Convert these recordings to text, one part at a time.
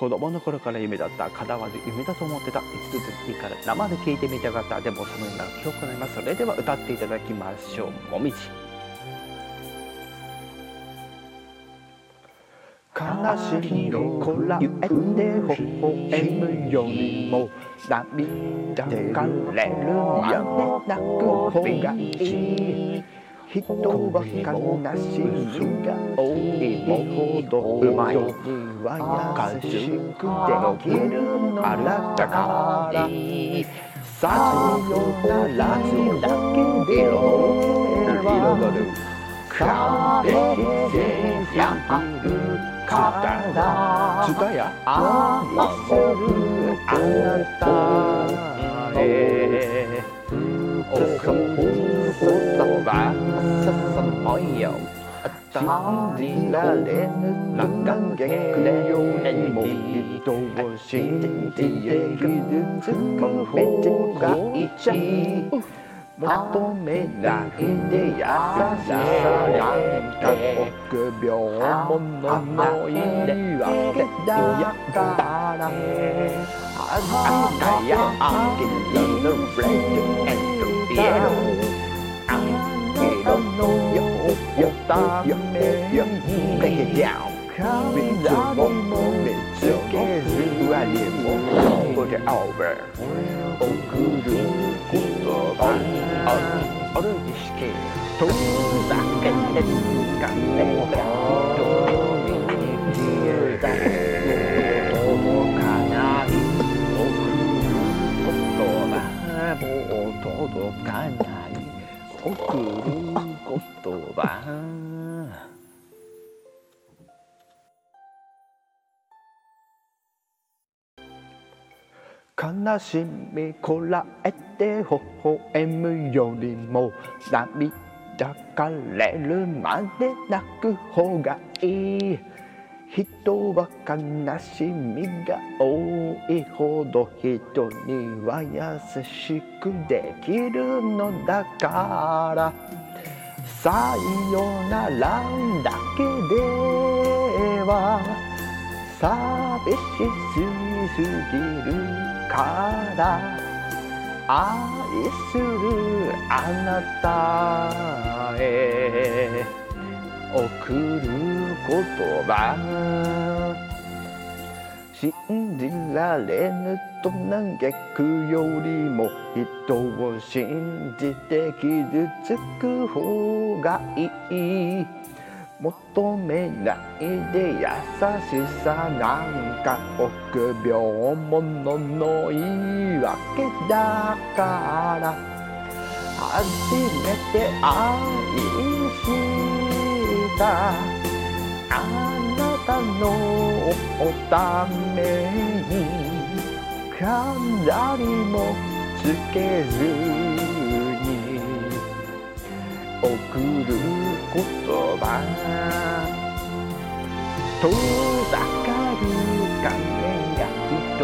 子供の頃から夢だったかなわず夢だと思ってた。一度ずついいから生で聴いてみたかった。でもそのような記憶があります。それでは歌っていただきましょう。もみじ。悲しみをこらえて微笑むよりも涙がれるまで泣く方がいい。人は悲しみが多いほどうまい優しくできる。のだから。さよなら。だけでは壁でやる。からつたや愛する。あなたへおか言葉ささもよ信じられぬ長げよりも人を信じて傷つく方がいい求めないで優しさなんか臆病者の言い訳だからあんたやあげるのレッドエンドよために Break it down 水も見つけずありも Put it over 送る言葉ある意識遠ざけて掴めた言葉悲しみこらえて微笑むよりも涙がれるまで泣く方がいい人は悲しみが多いほど人には優しくできるのだからさよならだけでは寂しすぎるから愛するあなたへ。送る言葉。信じられぬと嘆くよりも人を信じて傷つく方がいい。求めないで優しさなんか臆病。者の言い訳だから初めて愛したのために飾りもつけずに送る言葉遠ざかる画面が瞳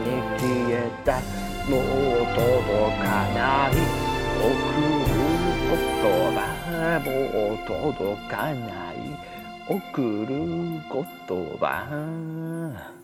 に消えたもう届かない。送る言葉もう届かない。送る言葉